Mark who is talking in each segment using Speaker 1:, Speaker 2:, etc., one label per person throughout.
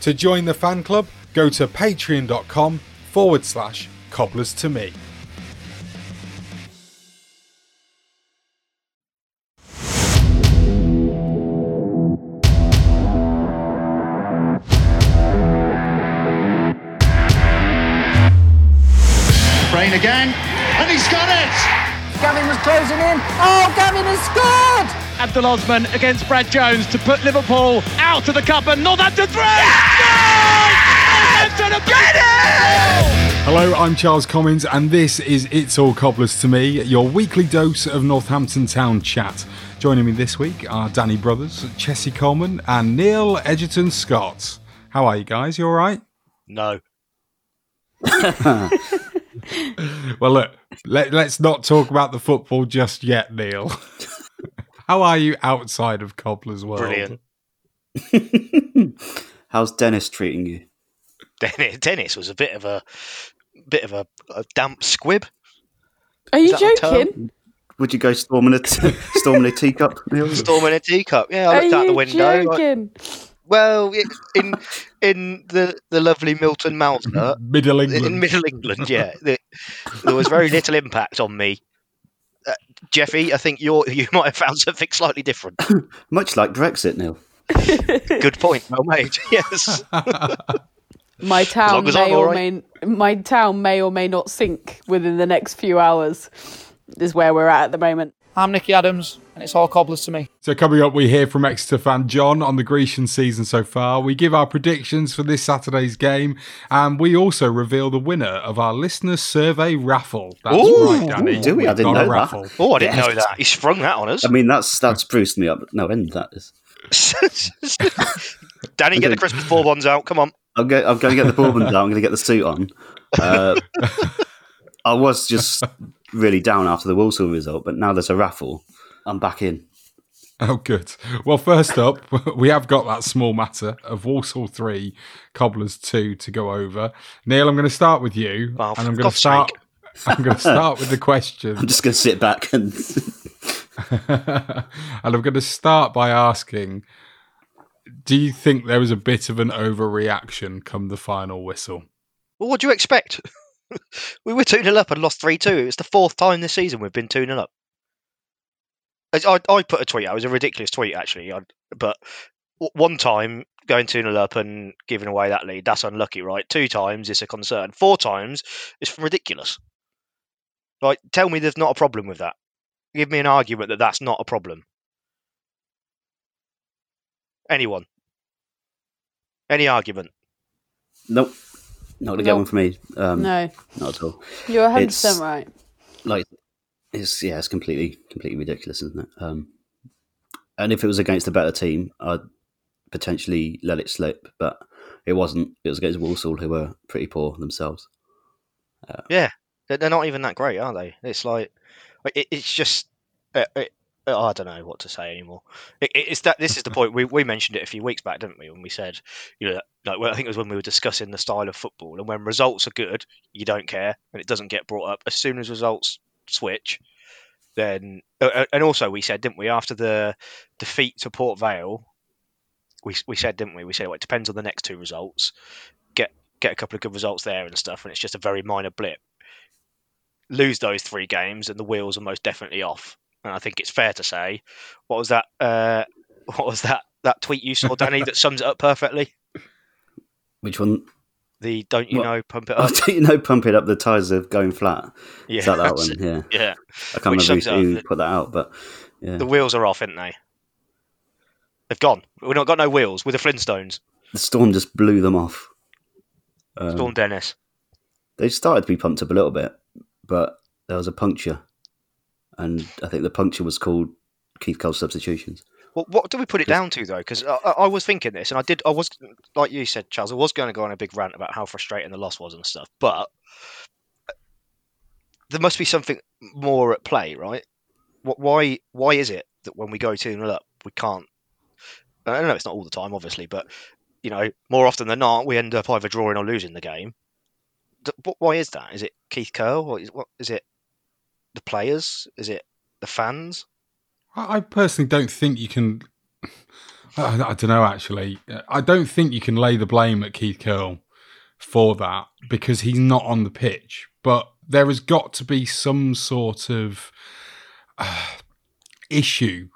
Speaker 1: To join the fan club, go to patreon.com forward slash cobblers to me.
Speaker 2: Abdul Osman against Brad Jones to put Liverpool out of the cup and Northampton three.
Speaker 1: Hello, I'm Charles Commons, and this is It's All Cobblers to Me, your weekly dose of Northampton Town chat. Joining me this week are Danny Brothers, Chessie Coleman, and Neil Edgerton Scott. How are you guys? You all right?
Speaker 3: No.
Speaker 1: Well, look, let, let's not talk about the football just yet, Neil. How are you outside of Cobbler's world?
Speaker 3: Brilliant.
Speaker 4: How's Dennis treating you?
Speaker 3: Dennis, Dennis was a bit of a bit of a, a damp squib.
Speaker 5: Are you
Speaker 3: that a term?
Speaker 5: joking?
Speaker 4: Would you go storming a, t- storming a teacup?
Speaker 3: Storming a teacup. Yeah, I
Speaker 5: Are
Speaker 3: looked out the
Speaker 5: you
Speaker 3: window. I-
Speaker 5: joking?
Speaker 3: well, it, in in the the lovely Milton Mountain,
Speaker 1: Middle England.
Speaker 3: in Middle England, yeah, the, there was very little impact on me. Uh, Jeffy, I think you you might have found something slightly different.
Speaker 4: Much like Brexit, Neil.
Speaker 3: Good point, well made. Yes.
Speaker 5: My town
Speaker 3: long as
Speaker 5: may or
Speaker 3: alright.
Speaker 5: may my town may or may not sink within the next few hours. Is where we're at at the moment.
Speaker 2: I'm Nicky Adams, and it's all cobblers to me.
Speaker 1: So coming up, we hear from Exeter fan John on the Grecian season so far. We give our predictions for this Saturday's game, and we also reveal the winner of our listener survey raffle. That's
Speaker 3: Ooh.
Speaker 1: right, Danny.
Speaker 4: Ooh, do we? I
Speaker 1: We've
Speaker 4: didn't
Speaker 1: got a
Speaker 4: know that.
Speaker 3: Oh, I didn't
Speaker 4: Yes.
Speaker 3: know that. He sprung that on us.
Speaker 4: I mean, that's that's spruced me up. No end. That is.
Speaker 3: Danny, get the Christmas bourbons out. Come on.
Speaker 4: I'm going. I'm going to get the bourbon out. I'm going to get the suit on. Uh, I was just really down after the Walsall result, but now there's a raffle. I'm back in.
Speaker 1: Oh, good. Well, first up, we have got that small matter of Walsall 3, Cobblers 2 to go over. Neil, I'm going to start with you.
Speaker 3: Oh,
Speaker 1: and I'm going to
Speaker 3: God's
Speaker 1: start. I'm going to start with the question.
Speaker 4: I'm just going to sit back and.
Speaker 1: and I'm going to start by asking Do you think there was a bit of an overreaction come the final whistle?
Speaker 3: Well, what do you expect? we were 2 0 up and lost 3 2. It was the fourth time this season we've been 2 0 up. I, I put a tweet out. It was a ridiculous tweet, actually. I, but one time going 2 0 up and giving away that lead, that's unlucky, right? Two times, it's a concern. Four times, it's ridiculous. Like, tell me there's not a problem with that. Give me an argument that that's not a problem. Anyone? Any argument?
Speaker 4: Nope. Not to get
Speaker 5: No.
Speaker 4: one for me. Um,
Speaker 5: No.
Speaker 4: not at all.
Speaker 5: You're 100% right.
Speaker 4: Like, it's yeah, it's completely completely ridiculous, isn't it? Um, and if it was against a better team, I'd potentially let it slip, but it wasn't. It was against Walsall, who were pretty poor themselves.
Speaker 3: Yeah, they're they're not even that great, are they? It's like it, it's just uh, it, uh, I don't know what to say anymore. It, it- it's that this is the point we, we mentioned it a few weeks back, didn't we? When we said you know like well, I think it was when we were discussing the style of football and when results are good, you don't care and it doesn't get brought up. As soon as results switch, then uh, and also we said didn't we after the defeat to Port Vale. We, we said, didn't we? We said well, it depends on the next two results. Get get a couple of good results there and stuff, and it's just a very minor blip lose those three games and the wheels are most definitely off. And I think it's fair to say, what was that? Uh, what was that? That tweet you saw, Danny, that sums it up perfectly.
Speaker 4: Which one?
Speaker 3: The don't you
Speaker 4: What?
Speaker 3: know, pump it
Speaker 4: Oh,
Speaker 3: up.
Speaker 4: do you know, pump it up. The tires are going flat.
Speaker 3: Yeah,
Speaker 4: Is that that one?
Speaker 3: it.
Speaker 4: Yeah.
Speaker 3: Yeah.
Speaker 4: I can't
Speaker 3: Which
Speaker 4: remember who, who put that out, but yeah,
Speaker 3: The wheels are off, haven't they? They've gone. We've not got no wheels with the Flintstones.
Speaker 4: the storm just blew them off. Um,
Speaker 3: Storm Dennis.
Speaker 4: they started to be pumped up a little bit, but there was a puncture, and I think the puncture was called Keith Curle substitutions.
Speaker 3: Well, what do we put it down to though? Because I, I was thinking this, and I did. I was like you said, Charles. I was going to go on a big rant about how frustrating the loss was and stuff, but there must be something more at play, right? What? Why? Why is it that when we go two 0 up, we can't? I don't know. It's not all the time, obviously, but you know, more often than not, we end up either drawing or losing the game. Why is that? Is it Keith Curle? Or is, what is it? The players? Is it the fans?
Speaker 1: I personally don't think you can. I, I don't know. Actually, I don't think you can lay the blame at Keith Curle for that because he's not on the pitch. But there has got to be some sort of uh, issue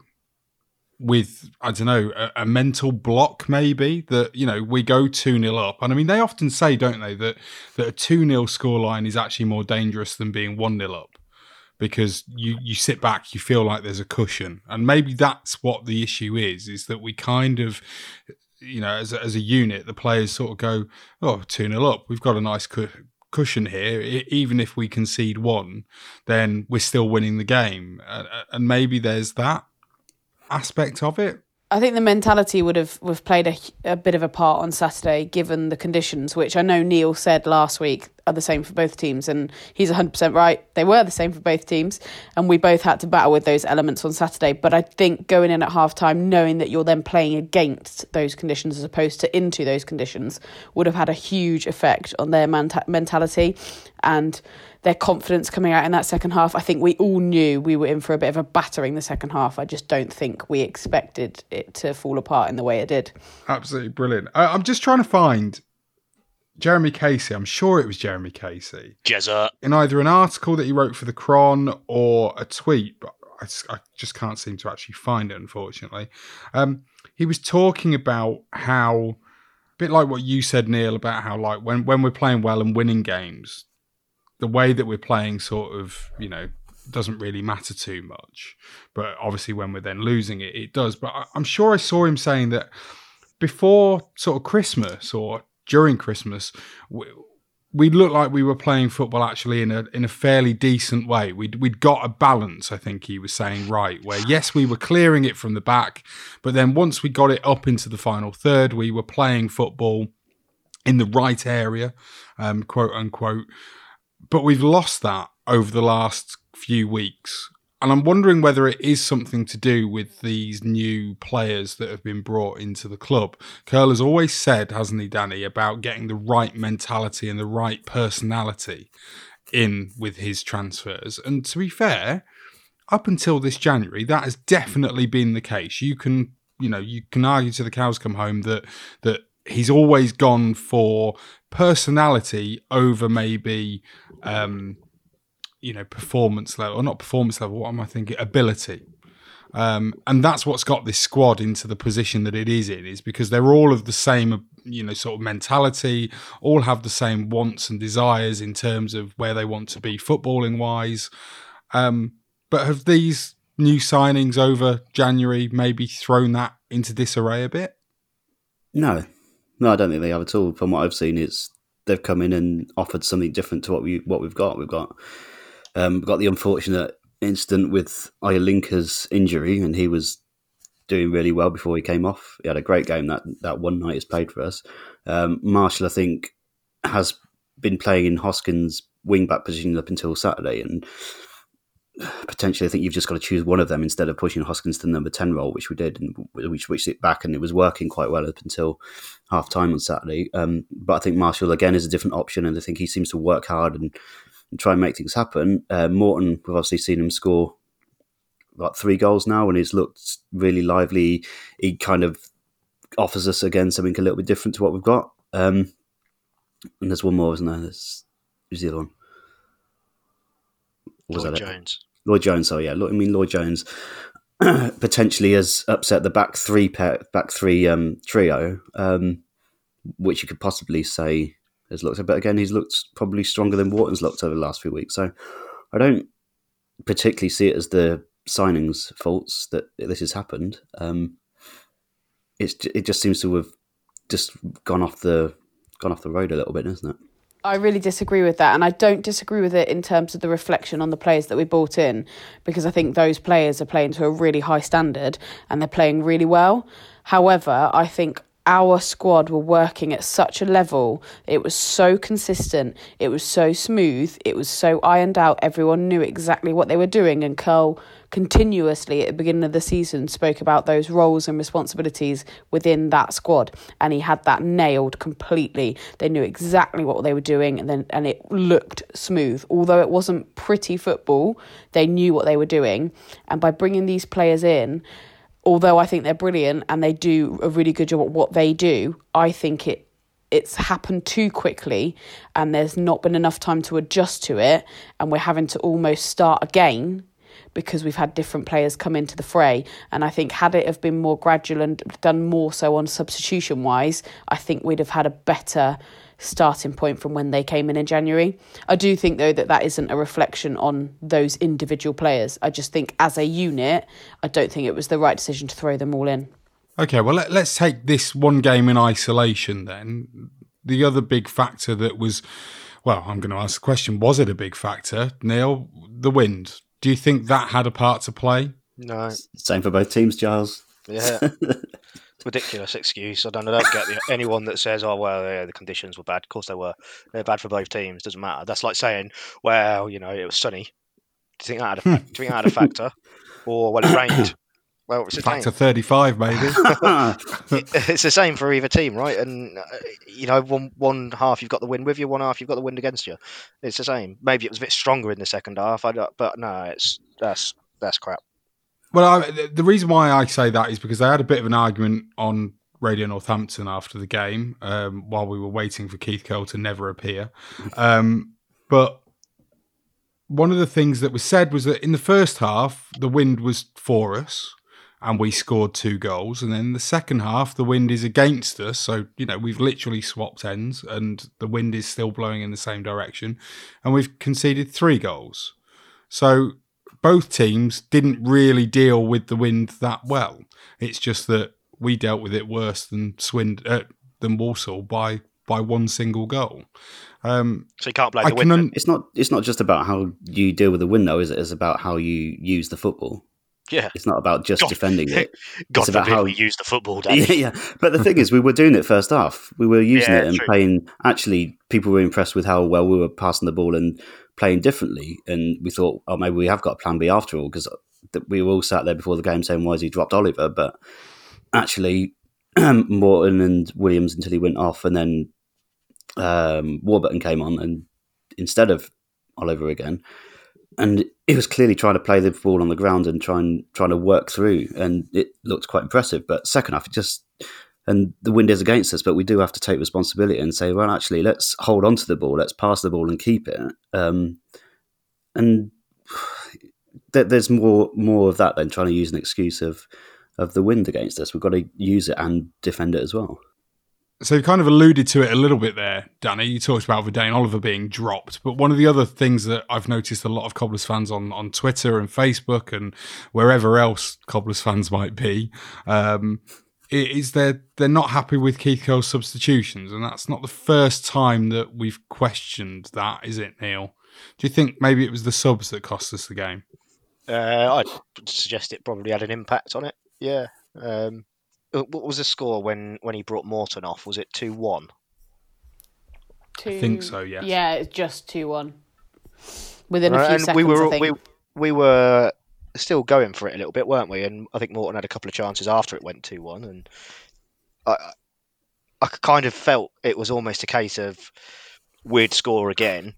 Speaker 1: with I don't know a, a mental block maybe that you know we go two 0 up and I mean they often say don't they that that a two 0 scoreline is actually more dangerous than being one 0 up because you you sit back you feel like there's a cushion. And maybe that's what the issue is is that we kind of you know as a, as a unit the players sort of go oh 2 0 up. We've got a nice cu- cushion here. Even if we concede one then we're still winning the game. And maybe there's that aspect of it
Speaker 5: I think the mentality would have would have played a, a bit of a part on Saturday, given the conditions, which I know Neil said last week are the same for both teams, and he's 100% right. They were the same for both teams, and we both had to battle with those elements on Saturday. But I think going in at half time, knowing that you're then playing against those conditions as opposed to into those conditions, would have had a huge effect on their manta- mentality and their confidence coming out in that second half. I think we all knew we were in for a bit of a battering the second half. I just don't think we expected it to fall apart in the way it did.
Speaker 1: absolutely brilliant I, i'm just trying to find jeremy casey i'm sure it was jeremy casey
Speaker 3: Jezza.
Speaker 1: in either an article that he wrote for the Cron or a tweet, but I just, I just can't seem to actually find it, unfortunately. Um, he was talking about how, a bit like what you said, Neil, about how like when when we're playing well and winning games, the way that we're playing sort of, you know, doesn't really matter too much. But obviously, when we're then losing it, it does. But I, I'm sure I saw him saying that before sort of Christmas or during Christmas, we, we looked like we were playing football actually in a in a fairly decent way. We'd we'd got a balance, I think he was saying, right, where yes, we were clearing it from the back, but then once we got it up into the final third, we were playing football in the right area, um, quote unquote. But we've lost that over the last few weeks. And I'm wondering whether it is something to do with these new players that have been brought into the club. Curle has always said, hasn't he, Danny, about getting the right mentality and the right personality in with his transfers. And to be fair, up until this January, that has definitely been the case. You can, you know, you can argue to the cows come home that that he's always gone for personality over maybe um you know performance level or not performance level what am i thinking? Ability. Um, and that's what's got this squad into the position that it is in is because they're all of the same you know sort of mentality all have the same wants and desires in terms of where they want to be footballing wise. Um, but have these new signings over january maybe thrown that into disarray a bit?
Speaker 4: No, no, I don't think they have at all. From what I've seen, it's they've come in and offered something different to what we what we've got. We've got um, we've got the unfortunate incident with Iolinka's injury, and he was doing really well before he came off. He had a great game that that one night he's played for us. Um, Marshall, I think, has been playing in Hoskins' wing back position up until Saturday, and potentially I think you've just got to choose one of them instead of pushing Hoskins to the number ten role, which we did, and we switched it back, and it was working quite well up until half time on Saturday. Um, but I think Marshall again is a different option, and I think he seems to work hard and, and try and make things happen. Uh, Morton, we've obviously seen him score like three goals now, and he's looked really lively. He kind of offers us again something a little bit different to what we've got. Um, and there's one more, isn't there? There's, who's the other one?
Speaker 3: Was Lloyd Jones.
Speaker 4: It? Lloyd Jones. Oh yeah, I mean Lloyd Jones potentially has upset the back three pair, back three um, trio, um, which you could possibly say has looked. But again, he's looked probably stronger than Wharton's looked over the last few weeks. So I don't particularly see it as the signings' faults that this has happened. Um, it's it just seems to have just gone off the gone off the road a little bit, isn't it?
Speaker 5: I really disagree with that, and I don't disagree with it in terms of the reflection on the players that we brought in, because I think those players are playing to a really high standard and they're playing really well. However, I think our squad were working at such a level. It was so consistent. It was so smooth. It was so ironed out. Everyone knew exactly what they were doing. And Curle continuously at the beginning of the season spoke about those roles and responsibilities within that squad. And he had that nailed completely. They knew exactly what they were doing and then and it looked smooth. Although it wasn't pretty football, they knew what they were doing. And by bringing these players in, although I think they're brilliant and they do a really good job at what they do, I think it it's happened too quickly and there's not been enough time to adjust to it and we're having to almost start again because we've had different players come into the fray. And I think had it have been more gradual and done more so on substitution wise I think we'd have had a better starting point from when they came in in January. I do think though that that isn't a reflection on those individual players. I just think as a unit, I don't think it was the right decision to throw them all in.
Speaker 1: Okay, well let, us take this one game in isolation then. The other big factor that was well, I'm going to ask the question, was it a big factor, Neil? The wind. Do you think that had a part to play?
Speaker 3: No.
Speaker 4: Same for both teams, Giles.
Speaker 3: Yeah. ridiculous excuse. I don't, I don't get the, anyone that says, "Oh well, yeah, the conditions were bad." Of course they were. They're bad for both teams. Doesn't matter. That's like saying, "Well, you know, it was sunny." Do you think that had a, do you think that had a factor? Or well, it rained. Well, it's a
Speaker 1: factor thirty-five, maybe.
Speaker 3: it's the same for either team, right? And uh, you know, one one half you've got the wind with you, one half you've got the wind against you. It's the same. Maybe it was a bit stronger in the second half, I but no, it's that's that's crap.
Speaker 1: Well, I, the reason why I say that is because I had a bit of an argument on Radio Northampton after the game um, while we were waiting for Keith Curle to never appear. Um, but one of the things that was said was that in the first half, the wind was for us and we scored two goals. And then the second half, the wind is against us. So, you know, we've literally swapped ends and the wind is still blowing in the same direction. And we've conceded three goals. So both teams didn't really deal with the wind that well. It's just that we dealt with it worse than Swind uh, than Walsall by by one single goal. Um,
Speaker 3: so you can't blame I the wind. Un-
Speaker 4: it's not. It's not just about how you deal with the wind, though, is it? It's about how you use the football.
Speaker 3: Yeah,
Speaker 4: it's not about just God, defending it.
Speaker 3: God
Speaker 4: it's
Speaker 3: about how we use the football.
Speaker 4: Yeah, yeah. But the thing is, we were doing it first half. We were using yeah, it and true. playing. Actually, people were impressed with how well we were passing the ball and playing differently. And we thought, oh, maybe we have got a plan B after all, because we were all sat there before the game saying, why has he dropped Oliver? But actually, Morton and Williams until he went off, and then um, Warburton came on, and instead of Oliver again, and he was clearly trying to play the ball on the ground and trying trying to work through, and it looked quite impressive. But second half, it just and the wind is against us, but we do have to take responsibility and say, well, actually, let's hold on to the ball, let's pass the ball and keep it. Um, and th- there's more more of that than trying to use an excuse of of the wind against us. We've got to use it and defend it as well.
Speaker 1: So you kind of alluded to it a little bit there, Danny. You talked about Vadaine Oliver being dropped, but one of the other things that I've noticed a lot of Cobblers fans on on Twitter and Facebook and wherever else Cobblers fans might be, um, is they're they're not happy with Keith Curle's substitutions, and that's not the first time that we've questioned that, is it, Neil? Do you think maybe it was the subs that cost us the game?
Speaker 3: Uh, I'd suggest it probably had an impact on it. Yeah. Um, Uh, what was the score when, when he brought Morton off? Was it two one?
Speaker 5: Two,
Speaker 1: I think so. Yeah.
Speaker 5: Yeah, it's just two one. Within a few
Speaker 3: and
Speaker 5: seconds,
Speaker 3: we were
Speaker 5: I think.
Speaker 3: we we were still going for it a little bit, weren't we? And I think Morton had a couple of chances after it went two one, and I I kind of felt it was almost a case of we'd score again.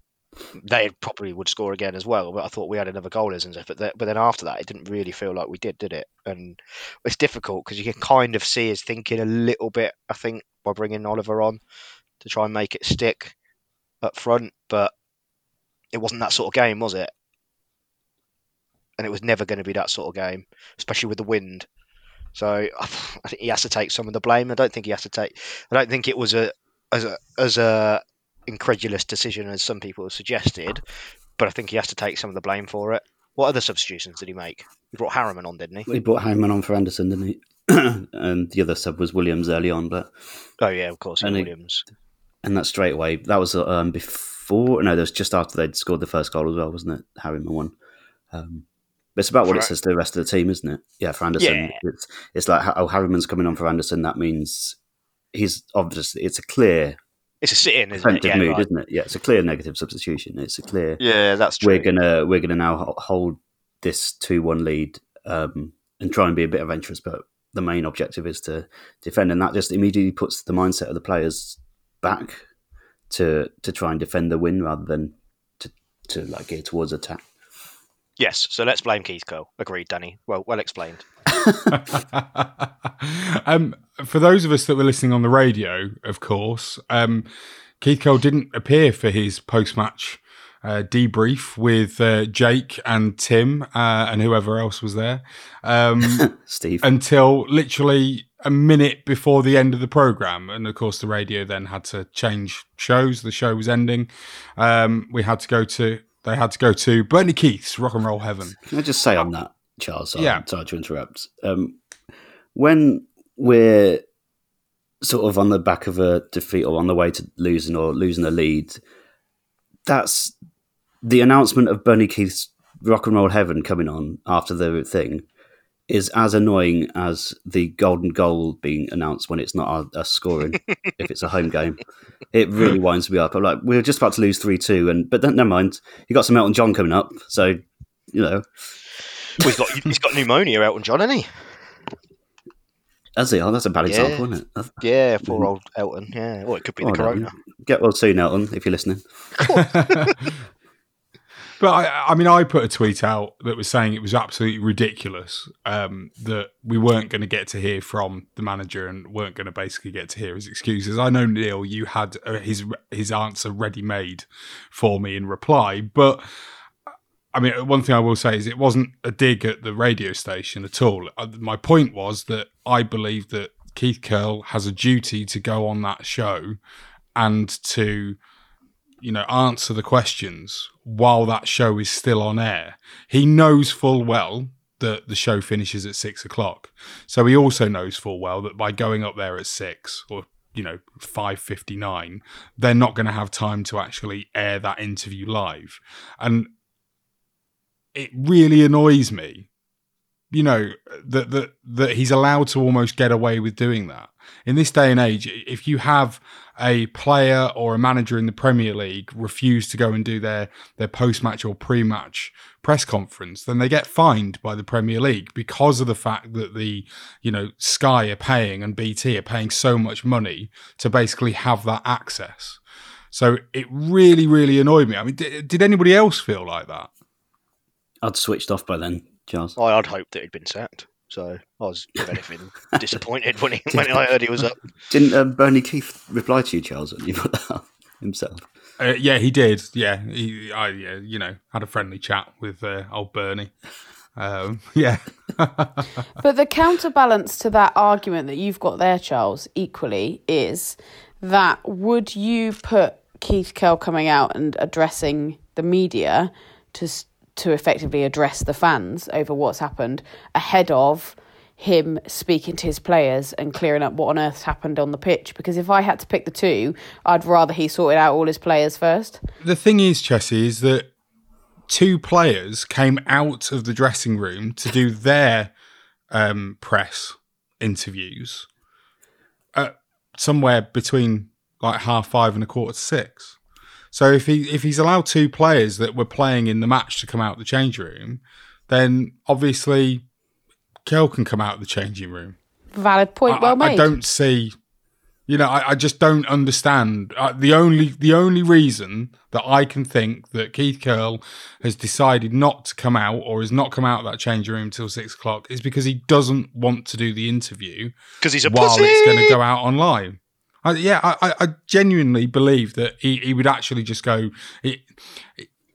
Speaker 3: They probably would score again as well, but I thought we had another goal as and stuff. But, but then after that, it didn't really feel like we did, did it? And it's difficult because you can kind of see his thinking a little bit. I think by bringing Oliver on to try and make it stick up front, but it wasn't that sort of game, was it? And it was never going to be that sort of game, especially with the wind. So I think he has to take some of the blame. I don't think he has to take. I don't think it was a as a as a incredulous decision as some people have suggested, but I think he has to take some of the blame for it. What other substitutions did he make? He brought Harriman on, didn't he?
Speaker 4: He brought Harriman on for Anderson, didn't he? and the other sub was Williams early on, but
Speaker 3: Oh yeah, of course,
Speaker 4: And
Speaker 3: Williams.
Speaker 4: and that straight away that was um, before. No, that was just after they'd scored the first goal as well, wasn't it? Harriman won. Um, but it's about what it says to the rest of the team, isn't it? Yeah, for Anderson,
Speaker 3: Yeah.
Speaker 4: it's it's like oh Harriman's coming on for Anderson. That means he's obviously it's a clear
Speaker 3: It's a sit-in, isn't it? Yeah,
Speaker 4: mood,
Speaker 3: right.
Speaker 4: isn't it? Yeah, it's a clear negative substitution. It's a clear.
Speaker 3: Yeah, that's true.
Speaker 4: We're gonna we're gonna now hold this two one lead um, and try and be a bit adventurous, but the main objective is to defend, and that just immediately puts the mindset of the players back to to try and defend the win rather than to to like gear towards attack.
Speaker 3: Yes, so let's blame Keith Curle. Agreed, Danny. Well, well explained.
Speaker 1: um, for those of us that were listening on the radio, of course, um, Keith Curle didn't appear for his post-match uh, debrief with uh, Jake and Tim uh, and whoever else was there um,
Speaker 4: Steve,
Speaker 1: until literally a minute before the end of the program. And of course, the radio then had to change shows. The show was ending. Um, we had to go to. They had to go to Bernie Keith's Rock and Roll Heaven.
Speaker 4: Can I just say on that, Charles? Sorry,
Speaker 1: Yeah.
Speaker 4: sorry to interrupt. Um, when we're sort of on the back of a defeat or on the way to losing or losing a lead, that's the announcement of Bernie Keith's Rock and Roll Heaven coming on after the thing is as annoying as the golden goal being announced when it's not us scoring if it's a home game. It really winds me up. I'm like, we are just about to lose three two, and but then never mind. You got some Elton John coming up, so you know.
Speaker 3: Well, he's got he's got pneumonia, Elton John, hasn't he?
Speaker 4: Has he? Oh, that's a bad
Speaker 3: Yeah.
Speaker 4: example, isn't it?
Speaker 3: Yeah, poor old Elton. Yeah, well, it could be the
Speaker 4: Oh, no.
Speaker 3: corona.
Speaker 4: Get well soon, Elton, if you're listening.
Speaker 1: But I, I mean, I put a tweet out that was saying it was absolutely ridiculous um, that we weren't going to get to hear from the manager and weren't going to basically get to hear his excuses. I know Neil, you had uh, his his answer ready made for me in reply, but I mean, one thing I will say is it wasn't a dig at the radio station at all. Uh, My point was that I believe that Keith Curle has a duty to go on that show and to you know, answer the questions while that show is still on air. He knows full well that the show finishes at six o'clock. So he also knows full well that by going up there at six or you know five fifty nine, they're not going to have time to actually air that interview live, and it really annoys me. You know that that that he's allowed to almost get away with doing that in this day and age. If you have a player or a manager in the Premier League refuse to go and do their their post match or pre match press conference, then they get fined by the Premier League because of the fact that the you know Sky are paying and BT are paying so much money to basically have that access. So it really, really annoyed me. I mean, did, did anybody else feel like that?
Speaker 4: I'd switched off by then, Charles.
Speaker 3: I'd hoped that he'd been sacked. So I was, if anything, disappointed when he, when I heard he was up.
Speaker 4: Didn't uh, Bernie Keith reply to you, Charles, when you put that up himself?
Speaker 1: Uh, yeah, he did. Yeah, he, I, yeah, you know, had a friendly chat with uh, old Bernie. Um, yeah,
Speaker 5: But the counterbalance to that argument that you've got there, Charles, equally is that would you put Keith Curle coming out and addressing the media to s- to effectively address the fans over what's happened ahead of him speaking to his players and clearing up what on earth's happened on the pitch. Because if I had to pick the two, I'd rather he sorted out all his players first.
Speaker 1: The thing is, Chessie, is that two players came out of the dressing room to do their um, press interviews at somewhere between like half five and a quarter to six. So if he if he's allowed two players that were playing in the match to come out the change room, then obviously Curle can come out of the changing room.
Speaker 5: Valid point, well
Speaker 1: I,
Speaker 5: made.
Speaker 1: I don't see, you know, I, I just don't understand. Uh, the only the only reason that I can think that Keith Curle has decided not to come out or has not come out of that changing room till six o'clock is because he doesn't want to do the interview
Speaker 3: because he's a
Speaker 1: while
Speaker 3: pussy.
Speaker 1: it's going to go out online. I, yeah, I, I genuinely believe that he, he would actually just go. He,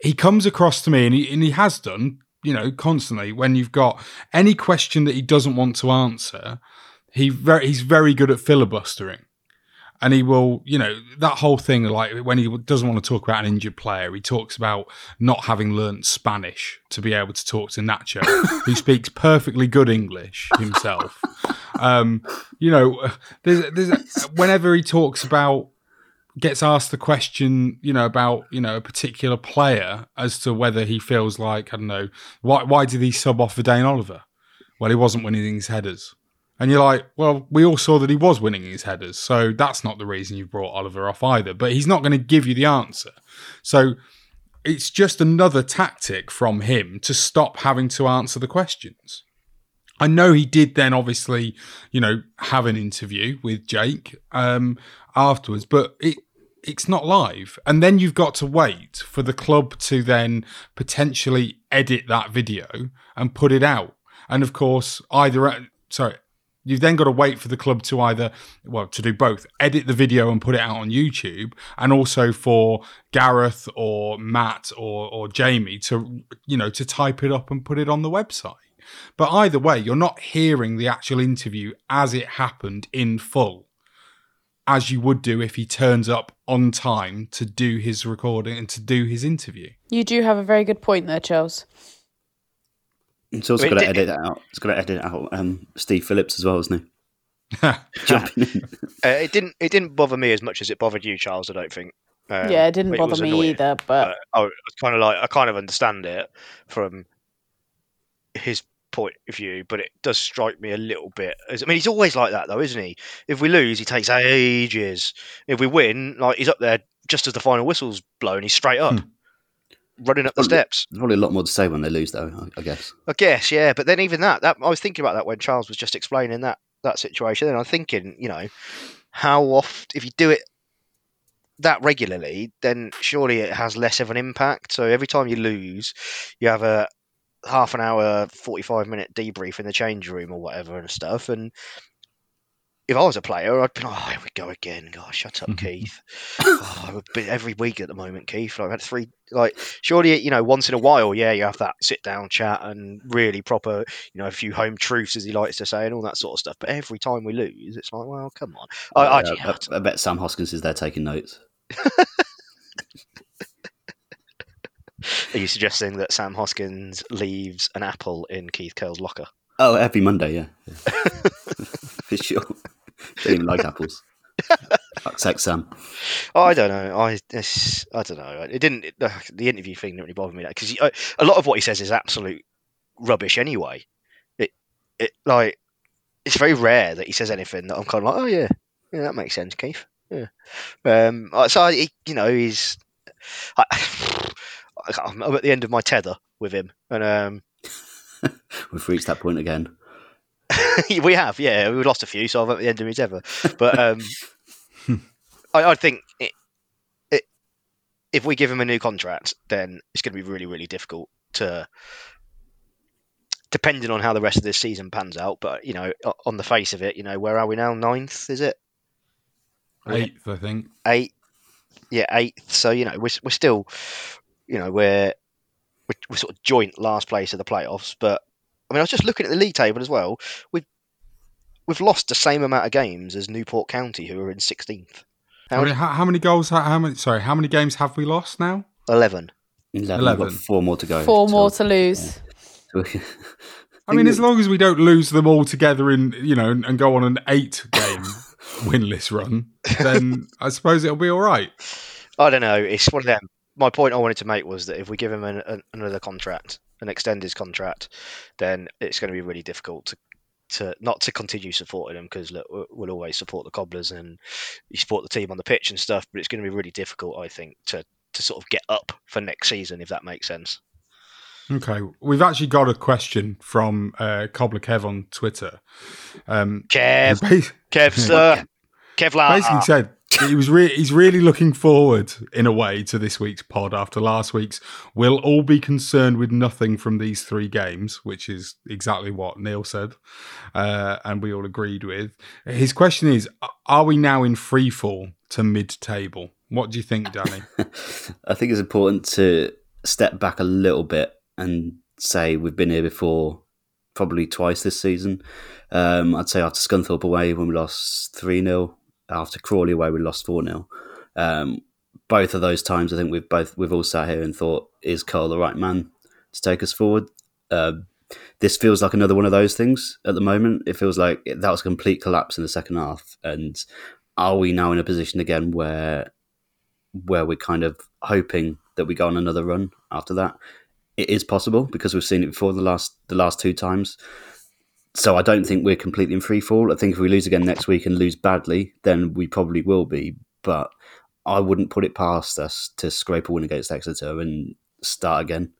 Speaker 1: he comes across to me, and he, and he has done, you know, constantly. When you've got any question that he doesn't want to answer, he very, he's very good at filibustering, and he will, you know, that whole thing. Like when he doesn't want to talk about an injured player, he talks about not having learnt Spanish to be able to talk to Nacho, who speaks perfectly good English himself. Um, you know, there's, there's whenever he talks about gets asked the question, you know, about you know a particular player as to whether he feels like I don't know why why did he sub off for Dane Oliver? Well, he wasn't winning his headers, and you're like, well, we all saw that he was winning his headers, so that's not the reason you brought Oliver off either. But he's not going to give you the answer, so it's just another tactic from him to stop having to answer the questions. I know he did then obviously, you know, have an interview with Jake um, afterwards, but it it's not live. And then you've got to wait for the club to then potentially edit that video and put it out. And of course, either sorry, you've then got to wait for the club to either well to do both edit the video and put it out on youtube and also for gareth or matt or, or jamie to you know to type it up and put it on the website but either way you're not hearing the actual interview as it happened in full as you would do if he turns up on time to do his recording and to do his interview
Speaker 5: You do have a very good point there, Charles.
Speaker 4: It's also
Speaker 3: I mean,
Speaker 4: got to
Speaker 3: did-
Speaker 4: edit out. It's got to edit out um, Steve Phillips as well, isn't he? Jumping in.
Speaker 3: Uh, it didn't. It didn't bother me as much as it bothered you, Charles. I don't think. Um,
Speaker 5: yeah, it didn't
Speaker 3: was
Speaker 5: bother me
Speaker 3: annoying.
Speaker 5: either, but
Speaker 3: Uh, I was kind of like I kind of understand it from his point of view, but it does strike me a little bit. As, I mean, he's always like that, though, isn't he? If we lose, he takes ages. If we win, like he's up there just as the final whistle's blown, he's straight up, running up the
Speaker 4: Probably-
Speaker 3: steps.
Speaker 4: Probably a lot more to say when they lose, though. I, I guess.
Speaker 3: I guess, yeah. But then even that, that I was thinking about that when Charles was just explaining that that situation, and I'm thinking, you know, how often if you do it that regularly, then surely it has less of an impact. So every time you lose, you have a half an hour, forty five minute debrief in the change room or whatever and stuff. And if I was a player, I'd be like, oh, here we go again. God, shut up, Keith. oh, I every week at the moment, Keith. Like, I've had three, like, surely, you know, once in a while, yeah, you have that sit down chat and really proper, you know, a few home truths, as he likes to say, and all that sort of stuff. But every time we lose, it's like, well, come on. I, I,
Speaker 4: Yeah,
Speaker 3: yeah,
Speaker 4: I, I bet Sam Hoskins is there taking notes.
Speaker 3: Are you suggesting that Sam Hoskins leaves an apple in Keith Curle's locker?
Speaker 4: Oh, every Monday, yeah. yeah. Sure. Don't even like apples. Fuck's sake, Sam.
Speaker 3: Oh, I don't know. I it's, I don't know. It didn't. It, the interview thing didn't really bother me that because a lot of what he says is absolute rubbish anyway. It it like it's very rare that he says anything that I'm kind of like, oh yeah, yeah, that makes sense, Keith. Yeah. Um. So I, he, you know, he's. I, I'm at the end of my tether with him, and um,
Speaker 4: We've reached that point again.
Speaker 3: we have, yeah, We've lost a few, so I'm at the end of my tether. But um, I, I think it, it, if we give him a new contract, then it's going to be really, really difficult to, depending on how the rest of this season pans out. But you know, on the face of it, you know, where are we now? Ninth, is it?
Speaker 1: eighth i think
Speaker 3: Eight, yeah, eighth. So you know, we're we're still, you know, we're we're, we're sort of joint last place of the playoffs. But I mean, I was just looking at the league table as well. We've we've lost the same amount of games as Newport County, who are in sixteenth.
Speaker 1: I mean, how, how many goals how, how many sorry how many games have we lost now
Speaker 3: Eleven.
Speaker 4: 11. We've got four more to go.
Speaker 5: four
Speaker 4: So-
Speaker 5: more to lose.
Speaker 4: so
Speaker 1: I mean, as long as we don't lose them all together in, you know, and go on an eight game winless run, then I suppose it'll be all right.
Speaker 3: I don't know. It's one of them. My point I wanted to make was that if we give him an, an, another contract an extend his contract, then it's going to be really difficult to to not to continue supporting him because look, we'll always support the cobblers and you support the team on the pitch and stuff. But it's going to be really difficult, I think, to to sort of get up for next season if that makes sense.
Speaker 1: Okay, we've actually got a question from uh, Cobbler Kev on Twitter.
Speaker 3: Um, Kev, Kev, sir, Kevlar.
Speaker 1: Basically said he was re- he's really looking forward in a way to this week's pod after last week's. We'll all be concerned with nothing from these three games, which is exactly what Neil said, uh, and we all agreed with. His question is: Are we now in free fall to mid-table? What do you think, Danny?
Speaker 4: I think it's important to step back a little bit and say we've been here before, probably twice this season. Um, I'd say after Scunthorpe away when we lost 3 0, after Crawley away we lost 4 0. Um, both of those times, I think we've both we've all sat here and thought, is Curle the right man to take us forward? Uh, this feels like another one of those things at the moment. It feels like that was a complete collapse in the second half, and are we now in a position again where where we're kind of hoping that we go on another run after that? it is possible because we've seen it before the last the last two times. So I don't think we're completely in free fall. I think if we lose again next week and lose badly, then we probably will be. But I wouldn't put it past us to scrape a win against Exeter and start again.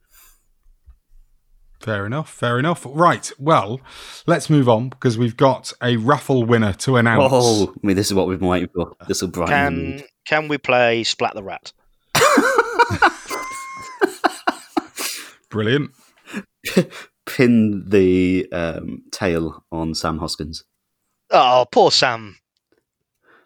Speaker 1: Fair enough. Fair enough. Right. Well, let's move on because we've got a raffle winner to announce.
Speaker 4: Oh, I mean, this is what we've been waiting for. This will brighten.
Speaker 3: Can Can we play Splat the Rat?
Speaker 1: Brilliant.
Speaker 4: Pin the um, tail on Sam Hoskins.
Speaker 3: Oh, poor Sam.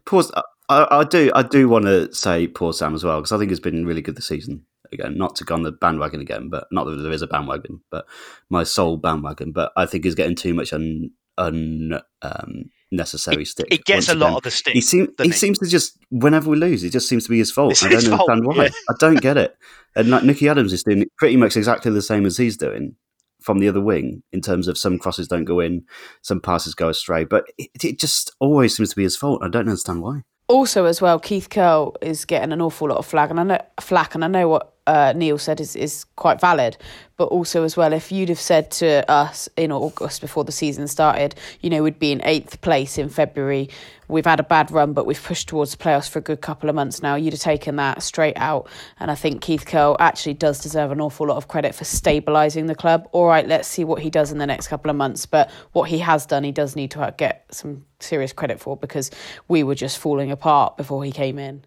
Speaker 4: Poor. I, I do. I do want to say poor Sam as well because I think he's been really good this season. Again, not to go on the bandwagon again, but not that there is a bandwagon, but my sole bandwagon. But I think he's getting too much un, un um, necessary
Speaker 3: it,
Speaker 4: stick.
Speaker 3: It gets a lot of the stick.
Speaker 4: He, seem, he, he, seems to just whenever we lose, it just seems to be his fault. It's I don't understand fault, why. Yeah. I don't get it. And like Nicky Adams is doing pretty much exactly the same as he's doing from the other wing in terms of some crosses don't go in, some passes go astray, but it, it just always seems to be his fault. I don't understand why.
Speaker 5: Also, as well, Keith Curle is getting an awful lot of flag, and I know flack, and I know what uh, Neil said is, is quite valid. But also, as well, if you'd have said to us in August before the season started, you know, we'd be in eighth place in February. We've had a bad run, but we've pushed towards the playoffs for a good couple of months now. You'd have taken that straight out. And I think Keith Curle actually does deserve an awful lot of credit for stabilising the club. All right, let's see what he does in the next couple of months. But what he has done, he does need to get some serious credit for because we were just falling apart before he came in.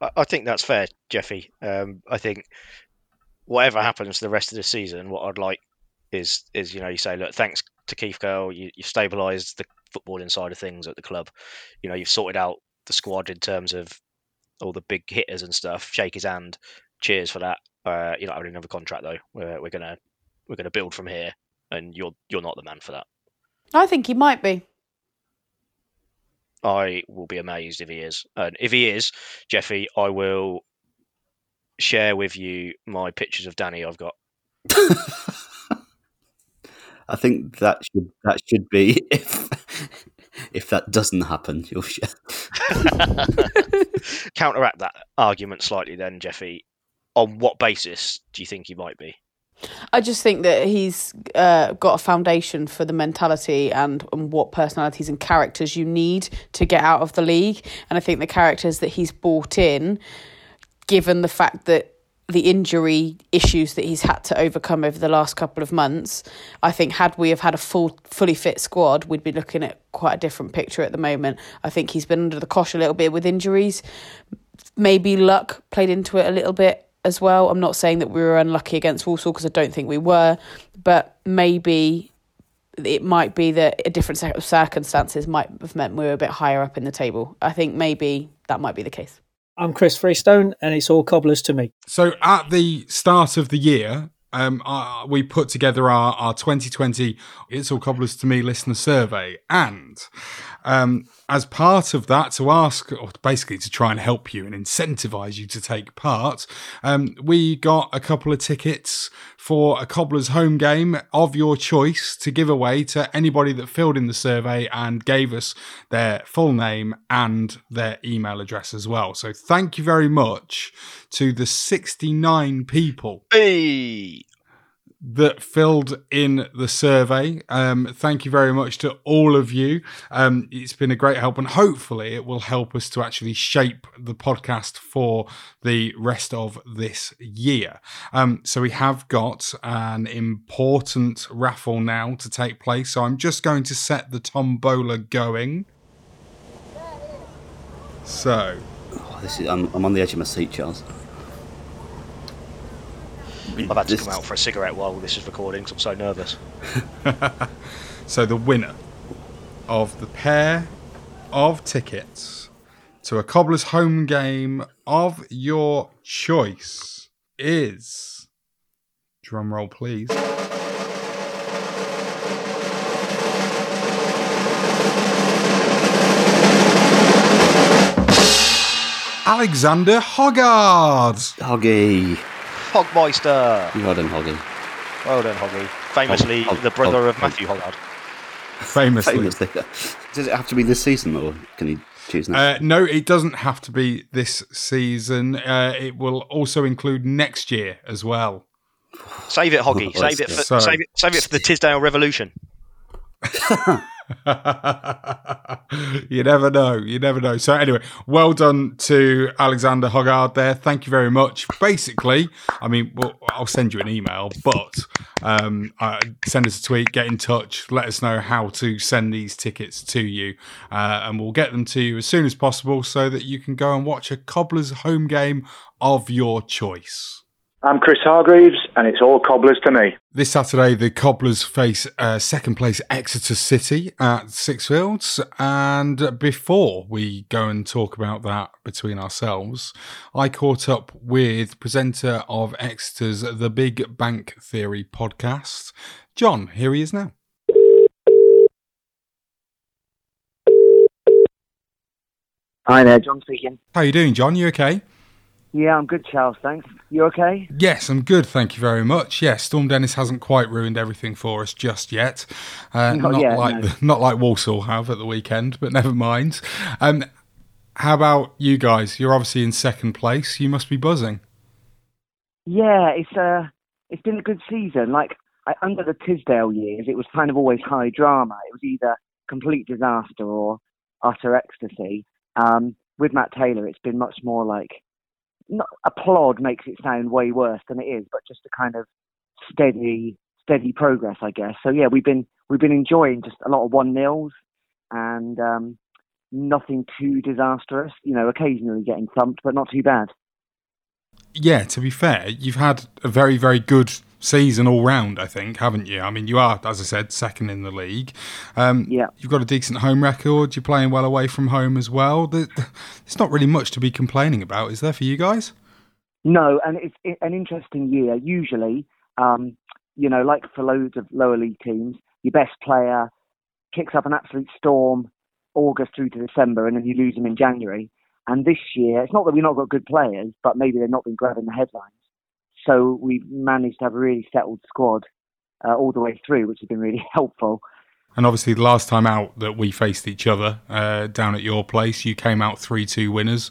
Speaker 3: I think that's fair, Jeffy. Um, I think whatever happens the rest of the season, what I'd like is is you know you say look thanks to Keith Curle, you, you've stabilised the footballing side of things at the club. You know you've sorted out the squad in terms of all the big hitters and stuff. Shake his hand. Cheers for that. Uh, you're not having another contract though. We're, we're gonna we're gonna build from here, and you're you're not the man for that.
Speaker 5: I think he might be.
Speaker 3: I will be amazed if he is. And if he is, Jeffy, I will share with you my pictures of Danny I've got.
Speaker 4: I think that should that should be if if that doesn't happen, you'll share.
Speaker 3: Counteract that argument slightly, then, Jeffy. On what basis do you think he might be?
Speaker 5: I just think that he's uh, got a foundation for the mentality and, and what personalities and characters you need to get out of the league. And I think the characters that he's brought in, given the fact that the injury issues that he's had to overcome over the last couple of months, I think had we have had a full, fully fit squad, we'd be looking at quite a different picture at the moment. I think he's been under the cosh a little bit with injuries. Maybe luck played into it a little bit as well. I'm not saying that we were unlucky against Walsall because I don't think we were, but maybe it might be that a different set of circumstances might have meant we were a bit higher up in the table. I think maybe that might be the case.
Speaker 6: I'm Chris Freestone, and it's all cobblers to me.
Speaker 1: So at the start of the year, um, uh, we put together our, our 2020 It's All Cobblers to Me listener survey. And um, as part of that, to ask, or basically to try and help you and incentivize you to take part, um, we got a couple of tickets for a cobbler's home game of your choice to give away to anybody that filled in the survey and gave us their full name and their email address as well. So thank you very much to the 69 people.
Speaker 3: Hey
Speaker 1: that filled in the survey. Um, thank you very much to all of you. Um, it's been a great help, and hopefully, it will help us to actually shape the podcast for the rest of this year. Um, so, we have got an important raffle now to take place. So, I'm just going to set the tombola going. So,
Speaker 4: oh, this is, I'm, I'm on the edge of my seat, Charles.
Speaker 3: I've had to come out for a cigarette while this is recording because I'm so nervous.
Speaker 1: so the winner of the pair of tickets to a cobbler's home game of your choice is drum roll please Alexander Hoggard.
Speaker 4: Hoggy.
Speaker 3: Hogmeister.
Speaker 4: Well done, Hoggy.
Speaker 3: Well done, Hoggy. Famously Hog, Hog, the brother Hog, of Matthew Hoggard.
Speaker 1: Famously.
Speaker 4: Famously. Does it have to be this season, or can he choose next?
Speaker 1: Uh, no, it doesn't have to be this season. Uh, it will also include next year as well.
Speaker 3: Save it, Hoggy. Save it, for, save it. Save it for the Tisdale Revolution.
Speaker 1: you never know. You never know. So anyway, well done to Alexander Hoggard there. Thank you very much. Basically, I mean, well, I'll send you an email, but um, uh, send us a tweet, get in touch, let us know how to send these tickets to you, uh, and we'll get them to you as soon as possible so that you can go and watch a Cobblers home game of your choice.
Speaker 7: I'm Chris Hargreaves, and it's all cobblers to me.
Speaker 1: This Saturday, the Cobblers face uh, second place Exeter City at Sixfields. And before we go and talk about that between ourselves, I caught up with presenter of Exeter's The Big Bang Theory podcast, John. Here he is now.
Speaker 8: Hi there, John speaking.
Speaker 1: How are you doing, John? You okay?
Speaker 8: Yeah, I'm good, Charles. Thanks. You okay?
Speaker 1: Yes, I'm good. Thank you very much. Yes, Storm Dennis hasn't quite ruined everything for us just yet. Uh, not, not yet, like no. the, not like Walsall have at the weekend, but never mind. Um, how about you guys? You're obviously in second place. You must be buzzing.
Speaker 8: Yeah, it's uh, it's been a good season. Like I, under the Tisdale years, it was kind of always high drama. It was either complete disaster or utter ecstasy. Um, with Matt Taylor, it's been much more like not, applaud makes it sound way worse than it is, but just a kind of steady, steady progress, I guess. So yeah, we've been we've been enjoying just a lot of one nils and um, nothing too disastrous. You know, occasionally getting thumped, but not too bad.
Speaker 1: Yeah, to be fair, you've had a very, very good season all round, I think, haven't you? I mean, you are, as I said, second in the league. Um,
Speaker 8: yeah.
Speaker 1: You've got a decent home record. You're playing well away from home as well. There's not really much to be complaining about, is there, for you guys?
Speaker 8: No, and it's an interesting year. Usually, um, you know, like for loads of lower league teams, your best player kicks up an absolute storm August through to December, and then you lose them in January. And this year, it's not that we've not got good players, but maybe they've not been grabbing the headlines. So we've managed to have a really settled squad uh, all the way through, which has been really helpful.
Speaker 1: And obviously, the last time out that we faced each other uh, down at your place, you came out 3 2 winners.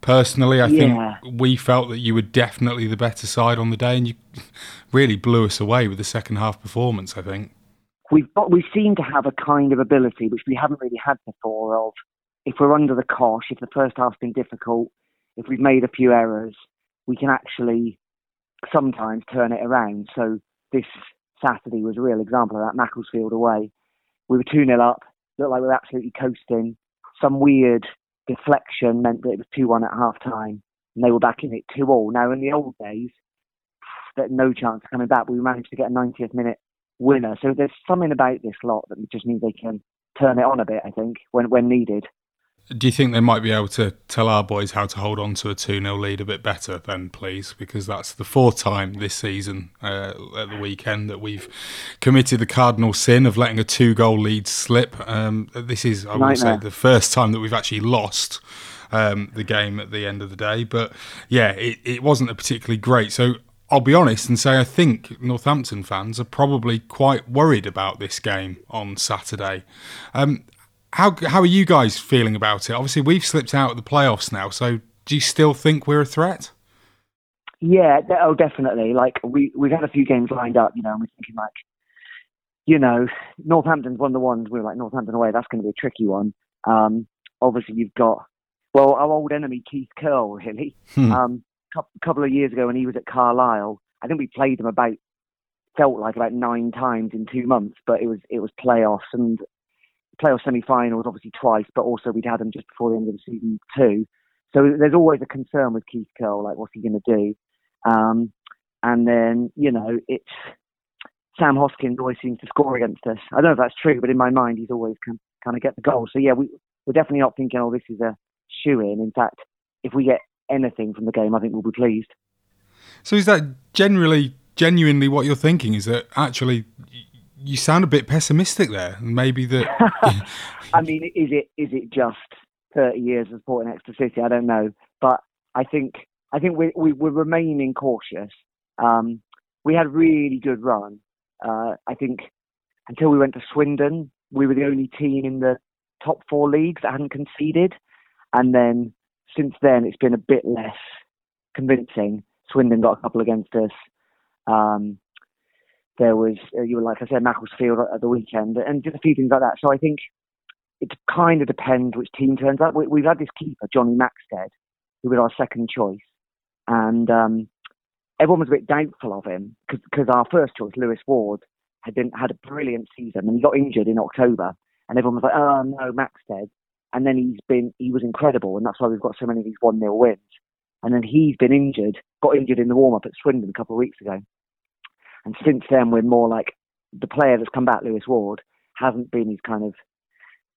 Speaker 1: Personally, I yeah. think we felt that you were definitely the better side on the day, and you really blew us away with the second half performance, I think.
Speaker 8: We've got, we seem to have a kind of ability which we haven't really had before of if we're under the cosh, if the first half's been difficult, if we've made a few errors, we can actually sometimes turn it around. So this Saturday was a real example of that. Macclesfield away, we were two 0 up, looked like we were absolutely coasting. Some weird deflection meant that it was two one at half time, and they were back in it two all. Now in the old days, that no chance of coming back. We managed to get a 90th minute winner. So there's something about this lot that just means they can turn it on a bit. I think when when needed.
Speaker 1: Do you think they might be able to tell our boys how to hold on to a 2 0 lead a bit better then, please? Because that's the fourth time this season uh, at the weekend that we've committed the cardinal sin of letting a two goal lead slip. Um, this is, I would say, the first time that we've actually lost um, the game at the end of the day. But yeah, it, it wasn't a particularly great. So I'll be honest and say I think Northampton fans are probably quite worried about this game on Saturday. Um, how how are you guys feeling about it? Obviously, we've slipped out of the playoffs now, so do you still think we're a threat?
Speaker 8: Yeah, oh, definitely. Like we we've had a few games lined up, you know, and we're thinking like, you know, Northampton's one of the ones we are like Northampton away. That's going to be a tricky one. Um, obviously, you've got well our old enemy Keith Curle, really. Hmm. Um, a couple of years ago when he was at Carlisle, I think we played them about felt like about nine times in two months, but it was it was playoffs and playoff semi-finals, obviously twice, but also we'd had him just before the end of the season too. So there's always a concern with Keith Curle, like what's he going to do? Um, and then you know it's Sam Hoskins always seems to score against us. I don't know if that's true, but in my mind he's always can kind of get the goal. So yeah, we we're definitely not thinking, oh, this is a shoe in. In fact, if we get anything from the game, I think we'll be pleased.
Speaker 1: So is that generally genuinely what you're thinking? Is that actually you sound a bit pessimistic there. Maybe that.
Speaker 8: I mean, is it is it just thirty years of supporting Exeter City? I don't know, but I think I think we, we we're remaining cautious. Um, we had a really good run. Uh, I think until we went to Swindon, we were the only team in the top four leagues that hadn't conceded, and then since then it's been a bit less convincing. Swindon got a couple against us. Um, there was, uh, you were like I said, Macclesfield at the weekend, and just a few things like that. So I think it kind of depends which team turns up. We, have had this keeper, Jonny Maxted, who was our second choice, and um, everyone was a bit doubtful of him because our first choice, Lewis Ward, had been had a brilliant season, and he got injured in October, and everyone was like, "Oh no, Maxted," and then he's been he was incredible, and that's why we've got so many of these one 0 wins. And then he's been injured, got injured in the warm up at Swindon a couple of weeks ago. And since then, we're more like the player that's come back, Lewis Ward, hasn't been his kind of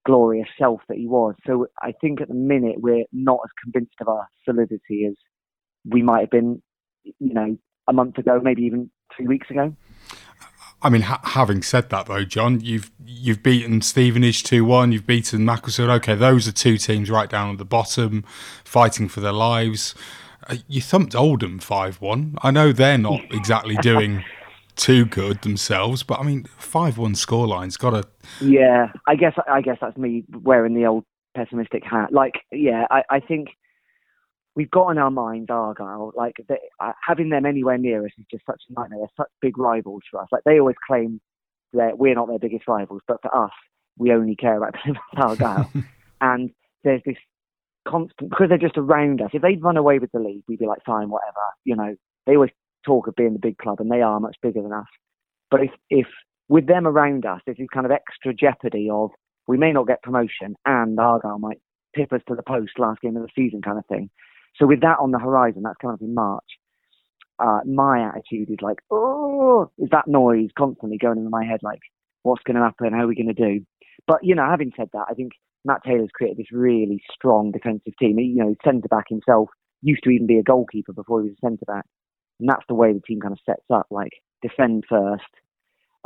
Speaker 8: glorious self that he was. So I think at the minute we're not as convinced of our solidity as we might have been, you know, a month ago, maybe even three weeks ago.
Speaker 1: I mean, ha- having said that though, John, you've you've beaten Stevenage two one, you've beaten Macclesfield. Okay, those are two teams right down at the bottom, fighting for their lives. Uh, you thumped Oldham five one. I know they're not exactly doing too good themselves, but I mean, five-one scoreline's got to.
Speaker 8: Yeah, I guess I guess that's me wearing the old pessimistic hat. Like, yeah, I, I think we've got in our minds Argyle. Like, they, uh, having them anywhere near us is just such a nightmare. They're such big rivals for us. Like, they always claim that we're not their biggest rivals, but for us, we only care about Argyle. and there's this constant because they're just around us. If they'd run away with the league, we'd be like, fine, whatever. You know, they always talk of being the big club, and they are much bigger than us. But if, if with them around us, there's this kind of extra jeopardy of we may not get promotion, and Argyle might tip us to the post last game of the season, kind of thing. So with that on the horizon, that's coming up in March. Uh, my attitude is like, oh, is that noise constantly going in my head? Like, what's going to happen? How are we going to do? But you know, having said that, I think Matt Taylor's created this really strong defensive team. You know, centre back himself used to even be a goalkeeper before he was a centre back and that's the way the team kind of sets up. Like defend first,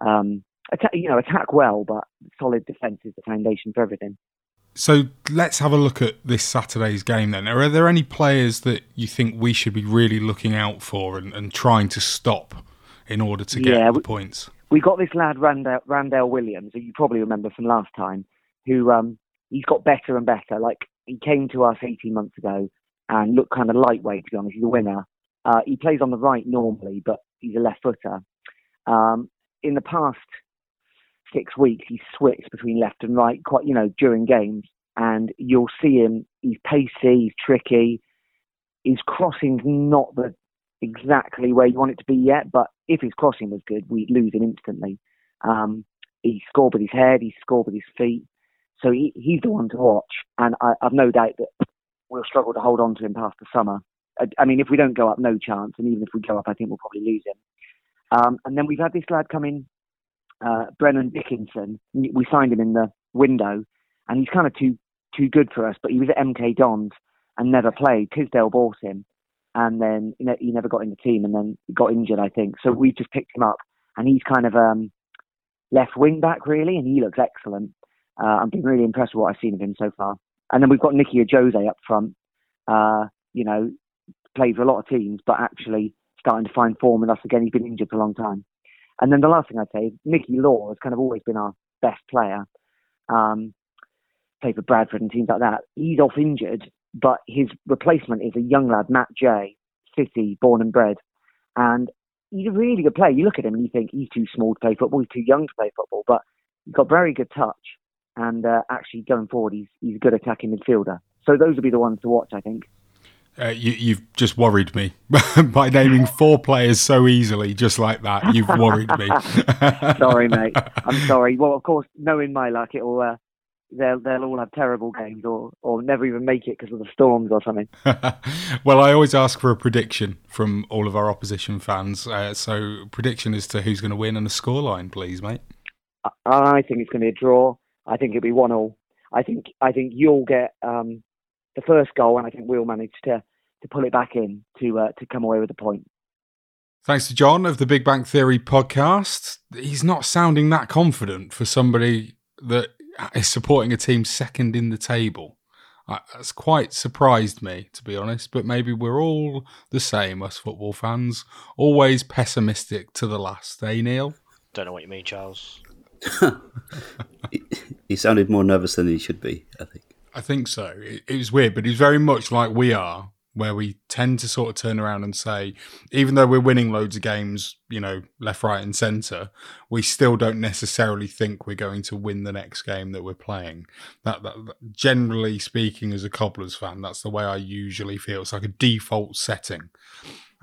Speaker 8: um, attack, you know, attack well, but solid defense is the foundation for everything.
Speaker 1: So let's have a look at this Saturday's game then. Are there any players that you think we should be really looking out for and, and trying to stop in order to get yeah, the points?
Speaker 8: We got this lad Randell, Randell Williams, who you probably remember from last time, who um, he's got better and better. Like he came to us 18 months ago and looked kind of lightweight. To be honest, he's a winner. Uh, he plays on the right normally, but he's a left footer. Um, in the past six weeks, he's switched between left and right quite, you know, during games, and you'll see him. He's pacey, he's tricky. His crossing's not the exactly where you want it to be yet, but if his crossing was good, we'd lose him instantly. Um, he scored with his head, he scored with his feet, so he, he's the one to watch, and I, I've no doubt that we'll struggle to hold on to him past the summer. I mean, if we don't go up, no chance. And even if we go up, I think we'll probably lose him. Um, and then we've had this lad come in, uh, Brennan Dickenson. We signed him in the window, and he's kind of too too good for us, but he was at MK Dons and never played. Tisdale bought him, and then you know, he never got in the team, and then got injured, I think. So we just picked him up, and he's kind of um, left wing back really, and he looks excellent. Uh, I've been really impressed with what I've seen of him so far. And then we've got Nicky Ajose up front. Uh, you know, played for a lot of teams, but actually starting to find form with us again. He's been injured for a long time. And then the last thing I'd say is Nicky Law has kind of always been our best player. Um, played for Bradford and teams like that. He's off injured, but his replacement is a young lad, Matt Jay, City, born and bred. And he's a really good player. You look at him and you think he's too small to play football, he's too young to play football, but he's got very good touch. And uh, actually, going forward, he's he's a good attacking midfielder. So those will be the ones to watch, I think.
Speaker 1: Uh, you, have just worried me by naming four players so easily, just like that. You've worried me.
Speaker 8: sorry, mate. I'm sorry. Well, of course, knowing my luck, it'll uh, they'll they'll all have terrible games or or never even make it because of the storms or something.
Speaker 1: well, I always ask for a prediction from all of our opposition fans. Uh, so, prediction as to who's going to win and a scoreline, please, mate.
Speaker 8: I think it's going to be a draw. I think it'll be one all. I think I think you'll get um, the first goal, and I think we'll manage to to pull it back in to uh, to come away with the point.
Speaker 1: Thanks to John of the Big Bang Theory podcast. He's not sounding that confident for somebody that is supporting a team second in the table. That's quite surprised me, to be honest. But maybe we're all the same, us football fans, always pessimistic to the last. Eh, Neil?
Speaker 3: Don't know what you mean, Charles.
Speaker 4: he sounded more nervous than he should be. I think.
Speaker 1: I think so. It, it was weird, but he's very much like we are, where we tend to sort of turn around and say, even though we're winning loads of games, you know, left, right, and centre, we still don't necessarily think we're going to win the next game that we're playing. That, that, that generally speaking, as a Cobblers fan, that's the way I usually feel. It's like a default setting.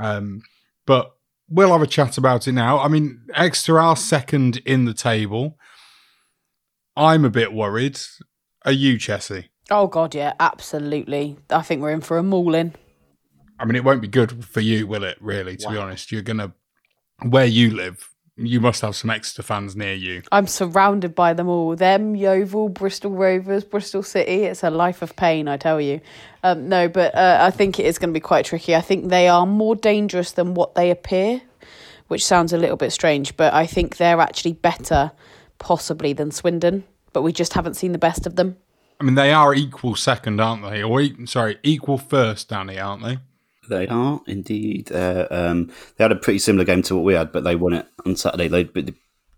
Speaker 1: Um, but we'll have a chat about it now. I mean, Exeter are second in the table. I'm a bit worried. Are you, Chessie?
Speaker 5: Oh God, yeah, absolutely. I think we're in for a mauling.
Speaker 1: I mean, it won't be good for you, will it? Really, to wow. be honest, you're gonna where you live. You must have some Exeter fans near you.
Speaker 5: I'm surrounded by them all. Them, Yeovil, Bristol Rovers, Bristol City. It's a life of pain, I tell you. Um, no, but uh, I think it is going to be quite tricky. I think they are more dangerous than what they appear, which sounds a little bit strange, but I think they're actually better, possibly, than Swindon. But we just haven't seen the best of them.
Speaker 1: I mean, they are equal second, aren't they? Or sorry, equal first, Danny, aren't they?
Speaker 4: They are indeed. Uh, um, they had a pretty similar game to what we had, but they won it on Saturday. They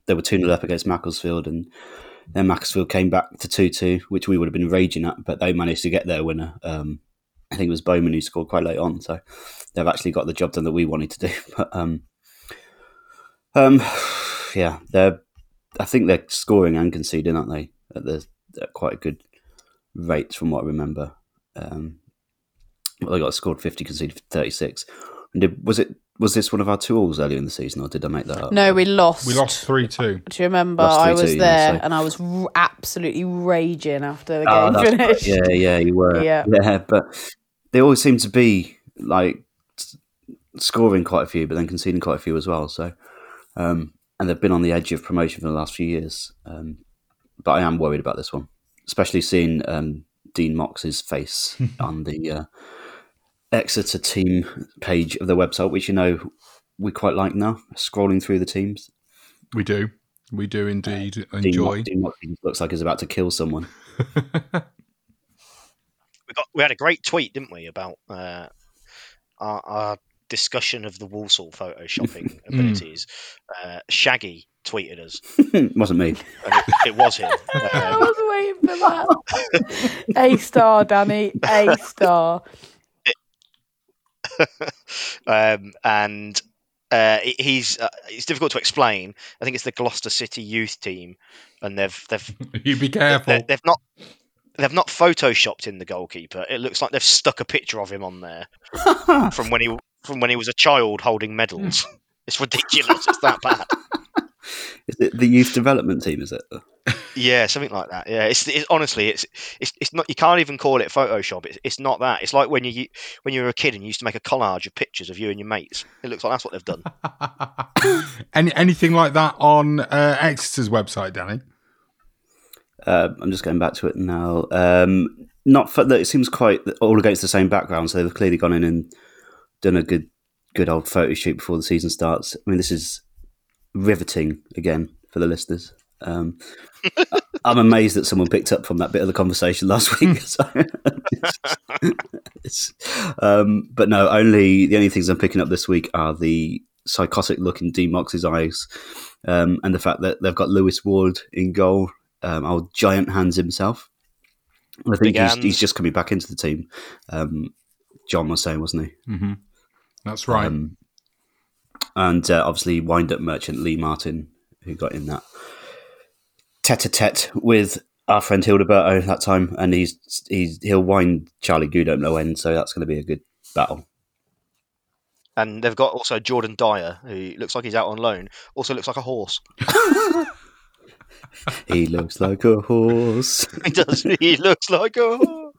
Speaker 4: they were two 0 up against Macclesfield, and then Macclesfield came back to two two, which we would have been raging at, but they managed to get their winner. Um, I think it was Bowman who scored quite late on, so they've actually got the job done that we wanted to do. But um, um, yeah, they're. I think they're scoring and conceding, aren't they? At the at quite a good rates from what I remember. Um, well, they got scored fifty, conceded thirty six. And did, was it was this one of our two alls earlier in the season, or did I make that up?
Speaker 5: No, we lost.
Speaker 1: We lost three two.
Speaker 5: Do you remember? I was there, yeah, so. and I was r- absolutely raging after the oh, game finished.
Speaker 4: Yeah, yeah, you were. Yeah, yeah, but they always seem to be like scoring quite a few, but then conceding quite a few as well. So, um, and they've been on the edge of promotion for the last few years. Um, but I am worried about this one especially seeing um, Dean Moxey's face on the uh, Exeter team page of the website, which you know we quite like now. Scrolling through the teams,
Speaker 1: we do, we do indeed uh, enjoy.
Speaker 4: Dean Moxey, Dean Moxey looks like he's about to kill someone.
Speaker 3: we got we had a great tweet, didn't we, about uh, our, our discussion of the Walsall photoshopping hmm. abilities. Uh, Shaggy tweeted us.
Speaker 4: it wasn't me.
Speaker 3: It, it, was him.
Speaker 5: Um, I was waiting for that. a star, Danny. A star.
Speaker 3: um, and uh, he's uh, it's difficult to explain. I think it's the Gloucester City youth team, and they've they've
Speaker 1: you be careful.
Speaker 3: They, they've not they've not photoshopped in the goalkeeper. It looks like they've stuck a picture of him on there from when he from when he was a child holding medals. it's ridiculous. it's that bad.
Speaker 4: Is it the youth development team? Is it?
Speaker 3: Yeah, something like that. Yeah, it's, it's honestly, it's it's it's not. You can't even call it Photoshop. It's, it's not that. It's like when you when you were a kid and you used to make a collage of pictures of you and your mates. It looks like that's what they've done.
Speaker 1: Any anything like that on uh, Exeter's website, Danny?
Speaker 4: Uh, I'm just going back to it now. Um, not for, it seems quite all against the same background, so they've clearly gone in and done a good, good old photo shoot before the season starts. I mean, this is riveting again for the listeners. Um, I'm amazed that someone picked up from that bit of the conversation last week. So it's, um, but no, only the only things I'm picking up this week are the psychotic look in Dean Moxey's eyes, um, and the fact that they've got Lewis Ward in goal, um, our giant hands himself. I think he's, he's, just coming back into the team. Um, John was saying, wasn't he?
Speaker 1: Mm-hmm. That's right.
Speaker 4: Um, and uh, obviously, wind up merchant Lee Martin, who got in that tete a tete with our friend Hildeberto that time, and he's he's he'll wind Charlie Goode up no end, so that's going to be a good battle.
Speaker 3: And they've got also Jordan Dyer, who looks like he's out on loan. Also looks like a horse.
Speaker 4: he looks like a horse.
Speaker 3: he does. He looks like a horse.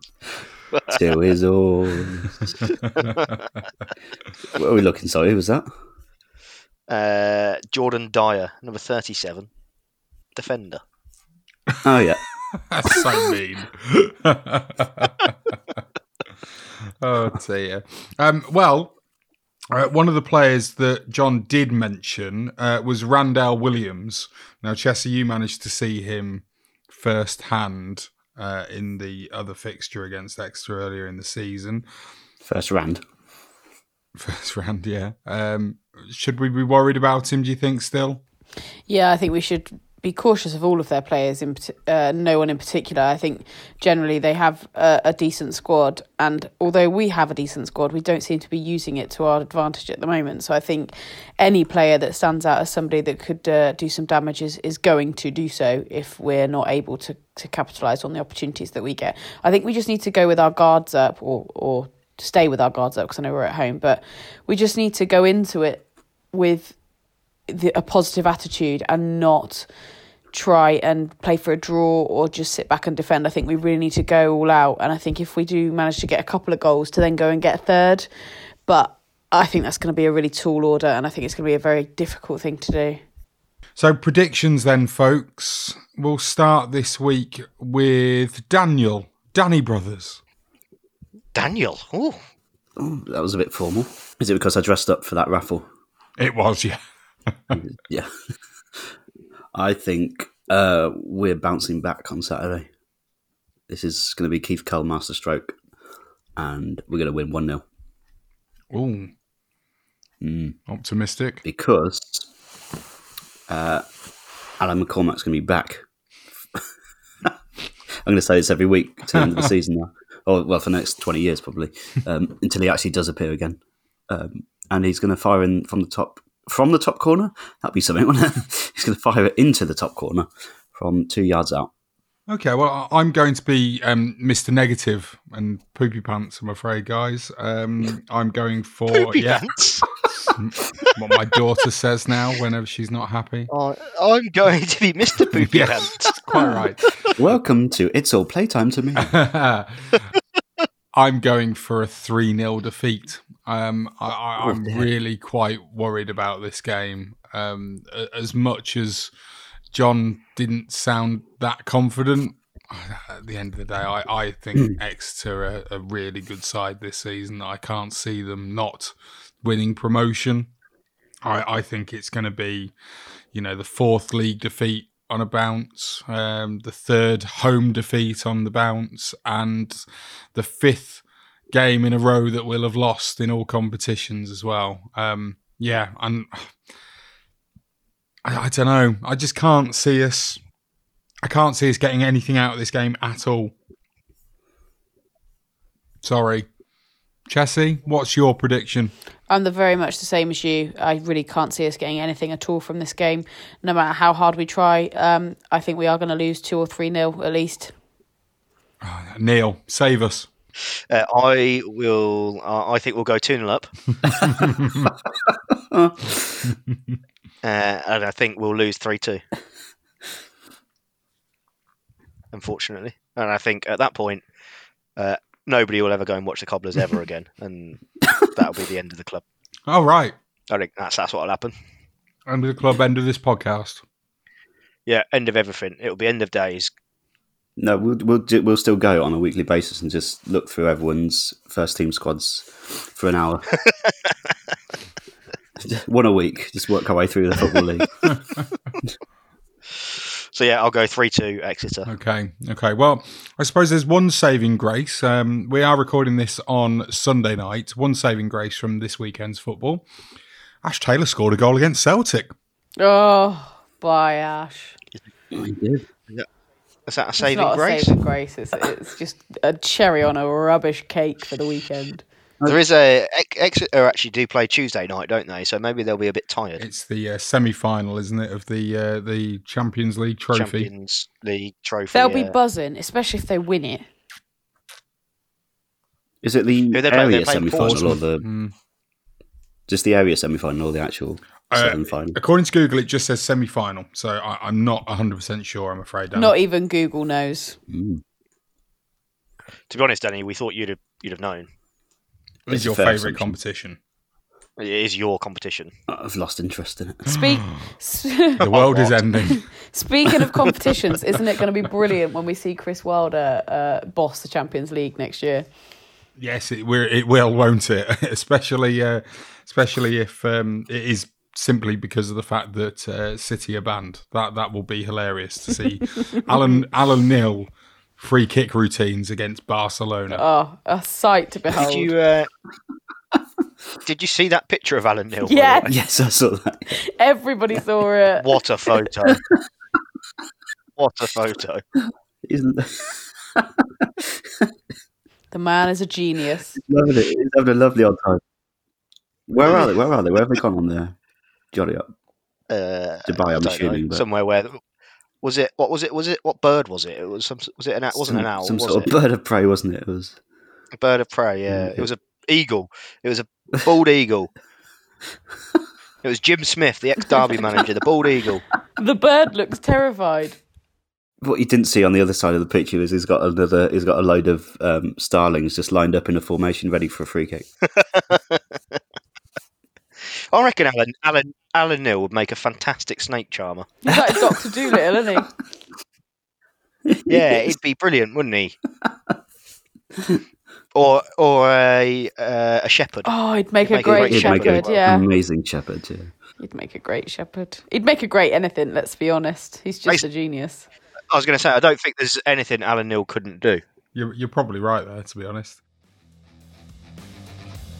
Speaker 4: to his horse. what are we looking? Sorry, who was that?
Speaker 3: Uh, Jordan Dyer, number thirty-seven, defender.
Speaker 4: Oh yeah.
Speaker 1: That's so mean. oh dear. Um, well, uh, one of the players that John did mention uh, was Randell Williams. Now, Chessie, you managed to see him firsthand uh, in the other fixture against Exeter earlier in the season.
Speaker 4: First round.
Speaker 1: First round, yeah. Um, should we be worried about him? Do you think still?
Speaker 5: Yeah, I think we should be cautious of all of their players. In uh, no one in particular. I think generally they have a, a, decent squad, and although we have a decent squad, we don't seem to be using it to our advantage at the moment. So I think any player that stands out as somebody that could uh, do some damage is, is going to do so if we're not able to to capitalise on the opportunities that we get. I think we just need to go with our guards up, or or stay with our guards up because I know we're at home, but we just need to go into it with the, a positive attitude and not try and play for a draw or just sit back and defend. I think we really need to go all out. And I think if we do manage to get a couple of goals to then go and get a third, but I think that's going to be a really tall order and I think it's going to be a very difficult thing to do.
Speaker 1: So, predictions then, folks. We'll start this week with Daniel, Danny Brothers.
Speaker 3: Daniel? Oh.
Speaker 4: that was a bit formal. Is it because I dressed up for that raffle?
Speaker 1: It was, yeah.
Speaker 4: yeah. I think uh, we're bouncing back on Saturday. This is going to be Keith Curle masterstroke, and we're going to win 1 0.
Speaker 1: Ooh.
Speaker 4: Mm.
Speaker 1: Optimistic.
Speaker 4: Because uh, Alan McCormack's going to be back. I'm going to say this every week to the end of the season now. Or, well, for the next 20 years, probably, um, until he actually does appear again. Um, and he's going to fire in from the top from the top corner. That'd be something. He's going to fire it into the top corner from two yards out.
Speaker 1: Okay, well, I'm going to be um, Mr. Negative and poopy pants. I'm afraid, guys. Um, I'm going for
Speaker 3: poopy
Speaker 1: yeah,
Speaker 3: pants.
Speaker 1: what my daughter says now whenever she's not happy.
Speaker 3: Oh, I'm going to be Mr. Poopy
Speaker 1: yes,
Speaker 3: Pants.
Speaker 1: Quite right.
Speaker 4: Welcome to It's All Playtime to Me.
Speaker 1: I'm going for a 3 0 defeat. Um, I, am oh, really quite worried about this game. Um, as much as John didn't sound that confident, at the end of the day, I, I think mm. Exeter are a really good side this season. I can't see them not winning promotion. I, I think it's going to be, you know, the fourth league defeat on a bounce, um, the third home defeat on the bounce, and the fifth game in a row that we'll have lost in all competitions as well. Um, yeah, and I, I don't know. I just can't see us. I can't see us getting anything out of this game at all. Sorry. Chessie, what's your prediction?
Speaker 5: I'm the very much the same as you. I really can't see us getting anything at all from this game, no matter how hard we try. Um, I think we are going to lose two or three nil at least.
Speaker 1: Neil, save us.
Speaker 3: Uh, I will. Uh, I think we'll go two 0 up, uh, and I think we'll lose three two. Unfortunately, and I think at that point, uh, nobody will ever go and watch the Cobblers ever again, and that'll be the end of the club.
Speaker 1: All oh, right.
Speaker 3: I think that's that's what'll happen.
Speaker 1: End of the club. End of this podcast.
Speaker 3: Yeah, end of everything. It'll be end of days.
Speaker 4: No, we'll we'll do, we'll still go on a weekly basis and just look through everyone's first team squads for an hour. One a week, just work our way through the football league.
Speaker 3: So yeah, I'll go three two Exeter.
Speaker 1: Okay, okay. Well, I suppose there's one saving grace. Um, we are recording this on Sunday night. One saving grace from this weekend's football. Ash Taylor scored a goal against Celtic.
Speaker 5: Oh, bye, Ash.
Speaker 4: I did.
Speaker 3: Is that a
Speaker 5: It's
Speaker 3: saving
Speaker 5: not
Speaker 3: grace?
Speaker 5: a saving grace. It's, it's just a cherry on a rubbish cake for the weekend.
Speaker 3: There is a Ex- Exeter actually do play Tuesday night, don't they? So maybe they'll be a bit tired.
Speaker 1: It's the uh, semi-final, isn't it, of the uh, the Champions League trophy?
Speaker 3: Champions League trophy.
Speaker 5: They'll
Speaker 3: yeah.
Speaker 5: be buzzing, especially if they win it.
Speaker 4: Is it the
Speaker 3: Who they play?
Speaker 4: area
Speaker 3: playing
Speaker 4: semi-final or the
Speaker 1: Mm.
Speaker 4: just the area semi-final or the actual
Speaker 1: Uh,
Speaker 4: southern final?
Speaker 1: According to Google, it just says semi-final, so I, I'm not 100 percent sure. I'm afraid. Dan.
Speaker 5: Not even Google knows.
Speaker 4: Mm.
Speaker 3: To be honest, Danny, we thought you'd have you'd have known.
Speaker 1: Is
Speaker 4: It's
Speaker 1: your favourite competition?
Speaker 3: It is your competition.
Speaker 4: I've lost interest in it.
Speaker 5: Speak.
Speaker 1: The world is ending.
Speaker 5: Speaking of competitions, isn't it going to be brilliant when we see Chris Wilder uh, boss the Champions League next year?
Speaker 1: Yes, it, will it will, won't it? especially, uh, especially if um, it is simply because of the fact that uh, City are banned. That that will be hilarious to see Alan Alan Knill free kick routines against Barcelona.
Speaker 5: Oh, a sight to behold.
Speaker 3: Did you uh, did you see that picture of Alan Knill? by the
Speaker 5: Yes.
Speaker 4: Yes, I saw that.
Speaker 5: Everybody saw it.
Speaker 3: What a photo! what a photo!
Speaker 4: He's
Speaker 5: The man is a genius.
Speaker 4: loving it. He's having a lovely old time. Where are they? Where are they? Where have they gone on there? jolly up?
Speaker 3: Uh,
Speaker 4: Dubai,
Speaker 3: I
Speaker 4: I'm
Speaker 3: don't know,
Speaker 4: assuming, but-
Speaker 3: somewhere where was it? What was it? Was it what bird was it? It was some. Was it an? It wasn't
Speaker 4: some,
Speaker 3: an owl.
Speaker 4: Some
Speaker 3: was
Speaker 4: sort
Speaker 3: it?
Speaker 4: of bird of prey, wasn't it? It was.
Speaker 3: A bird of prey. Yeah,
Speaker 4: Mm,
Speaker 3: it was a eagle. It was a bald eagle. It was Jim Smith, the ex Derby manager, the bald eagle.
Speaker 5: The bird looks terrified.
Speaker 4: What you didn't see on the other side of the picture is he's got another. He's got a load of um, starlings just lined up in a formation, ready for a free kick.
Speaker 3: I reckon Alan Alan Alan Knill would make a fantastic snake charmer.
Speaker 5: He's like Doctor Dolittle, isn't he?
Speaker 3: Yeah, he'd be brilliant, wouldn't he? or or a uh, a shepherd.
Speaker 5: Oh, he'd make
Speaker 3: He'd
Speaker 5: a
Speaker 3: make a
Speaker 5: great
Speaker 3: great
Speaker 4: He'd make
Speaker 5: shepherd. Yeah,
Speaker 4: amazing shepherd. Yeah.
Speaker 5: he'd make a great shepherd. He'd make a great anything. Let's be honest. He's just
Speaker 3: Based-
Speaker 5: a genius.
Speaker 3: I was going to say, I don't think there's anything Alan Knill couldn't do.
Speaker 1: You're, you're probably right there, to be honest.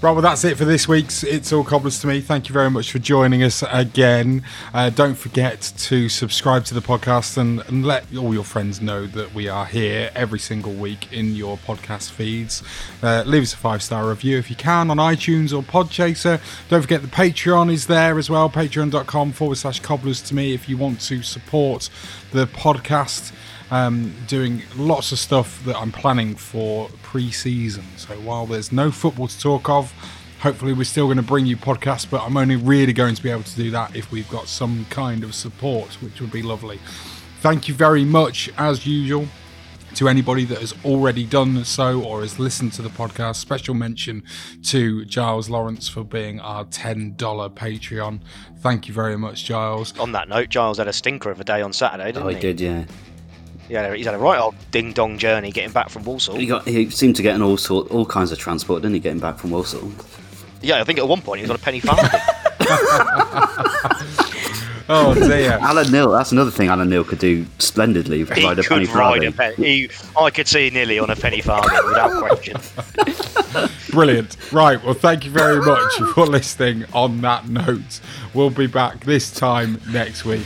Speaker 1: Right, well, that's it for this week's It's All Cobblers to Me. Thank you very much for joining us again. Uh, don't forget to subscribe to the podcast and, and let all your friends know that we are here every single week in your podcast feeds. Uh, leave us a five star review if you can on iTunes or Podchaser. Don't forget the Patreon is there as well, patreon.com forward slash cobblers to me if you want to support the podcast um, doing lots of stuff that I'm planning for pre-season. So while there's no football to talk of, hopefully we're still going to bring you podcasts. But I'm only really going to be able to do that if we've got some kind of support, which would be lovely. Thank you very much, as usual. To anybody that has already done so or has listened to the podcast, special mention to Giles Lawrence for being our $10 Patreon. Thank you very much, Giles.
Speaker 3: On that note, Giles had a stinker of a day on Saturday, didn't
Speaker 4: Oh, he
Speaker 3: he?
Speaker 4: did. Yeah.
Speaker 3: Yeah, he's had a right old ding dong journey getting back from Walsall.
Speaker 4: He got. He seemed to get in all sort, all kinds of transport, didn't he? Getting back from Walsall.
Speaker 3: Yeah, I think at one point he was on a penny farthing.
Speaker 1: Oh dear.
Speaker 4: Alan Knill. That's another thing Alan Knill could do splendidly.
Speaker 3: he
Speaker 4: Ride a penny
Speaker 3: could ride a
Speaker 4: farthing.
Speaker 3: penny. He, I could see nearly on a penny farthing without question.
Speaker 1: Brilliant. Right. Well, thank you very much for listening. On that note, we'll be back this time next week.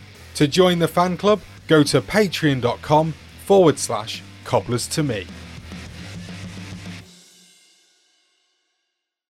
Speaker 1: To join the fan club, go to patreon.com forward slash cobblers to me.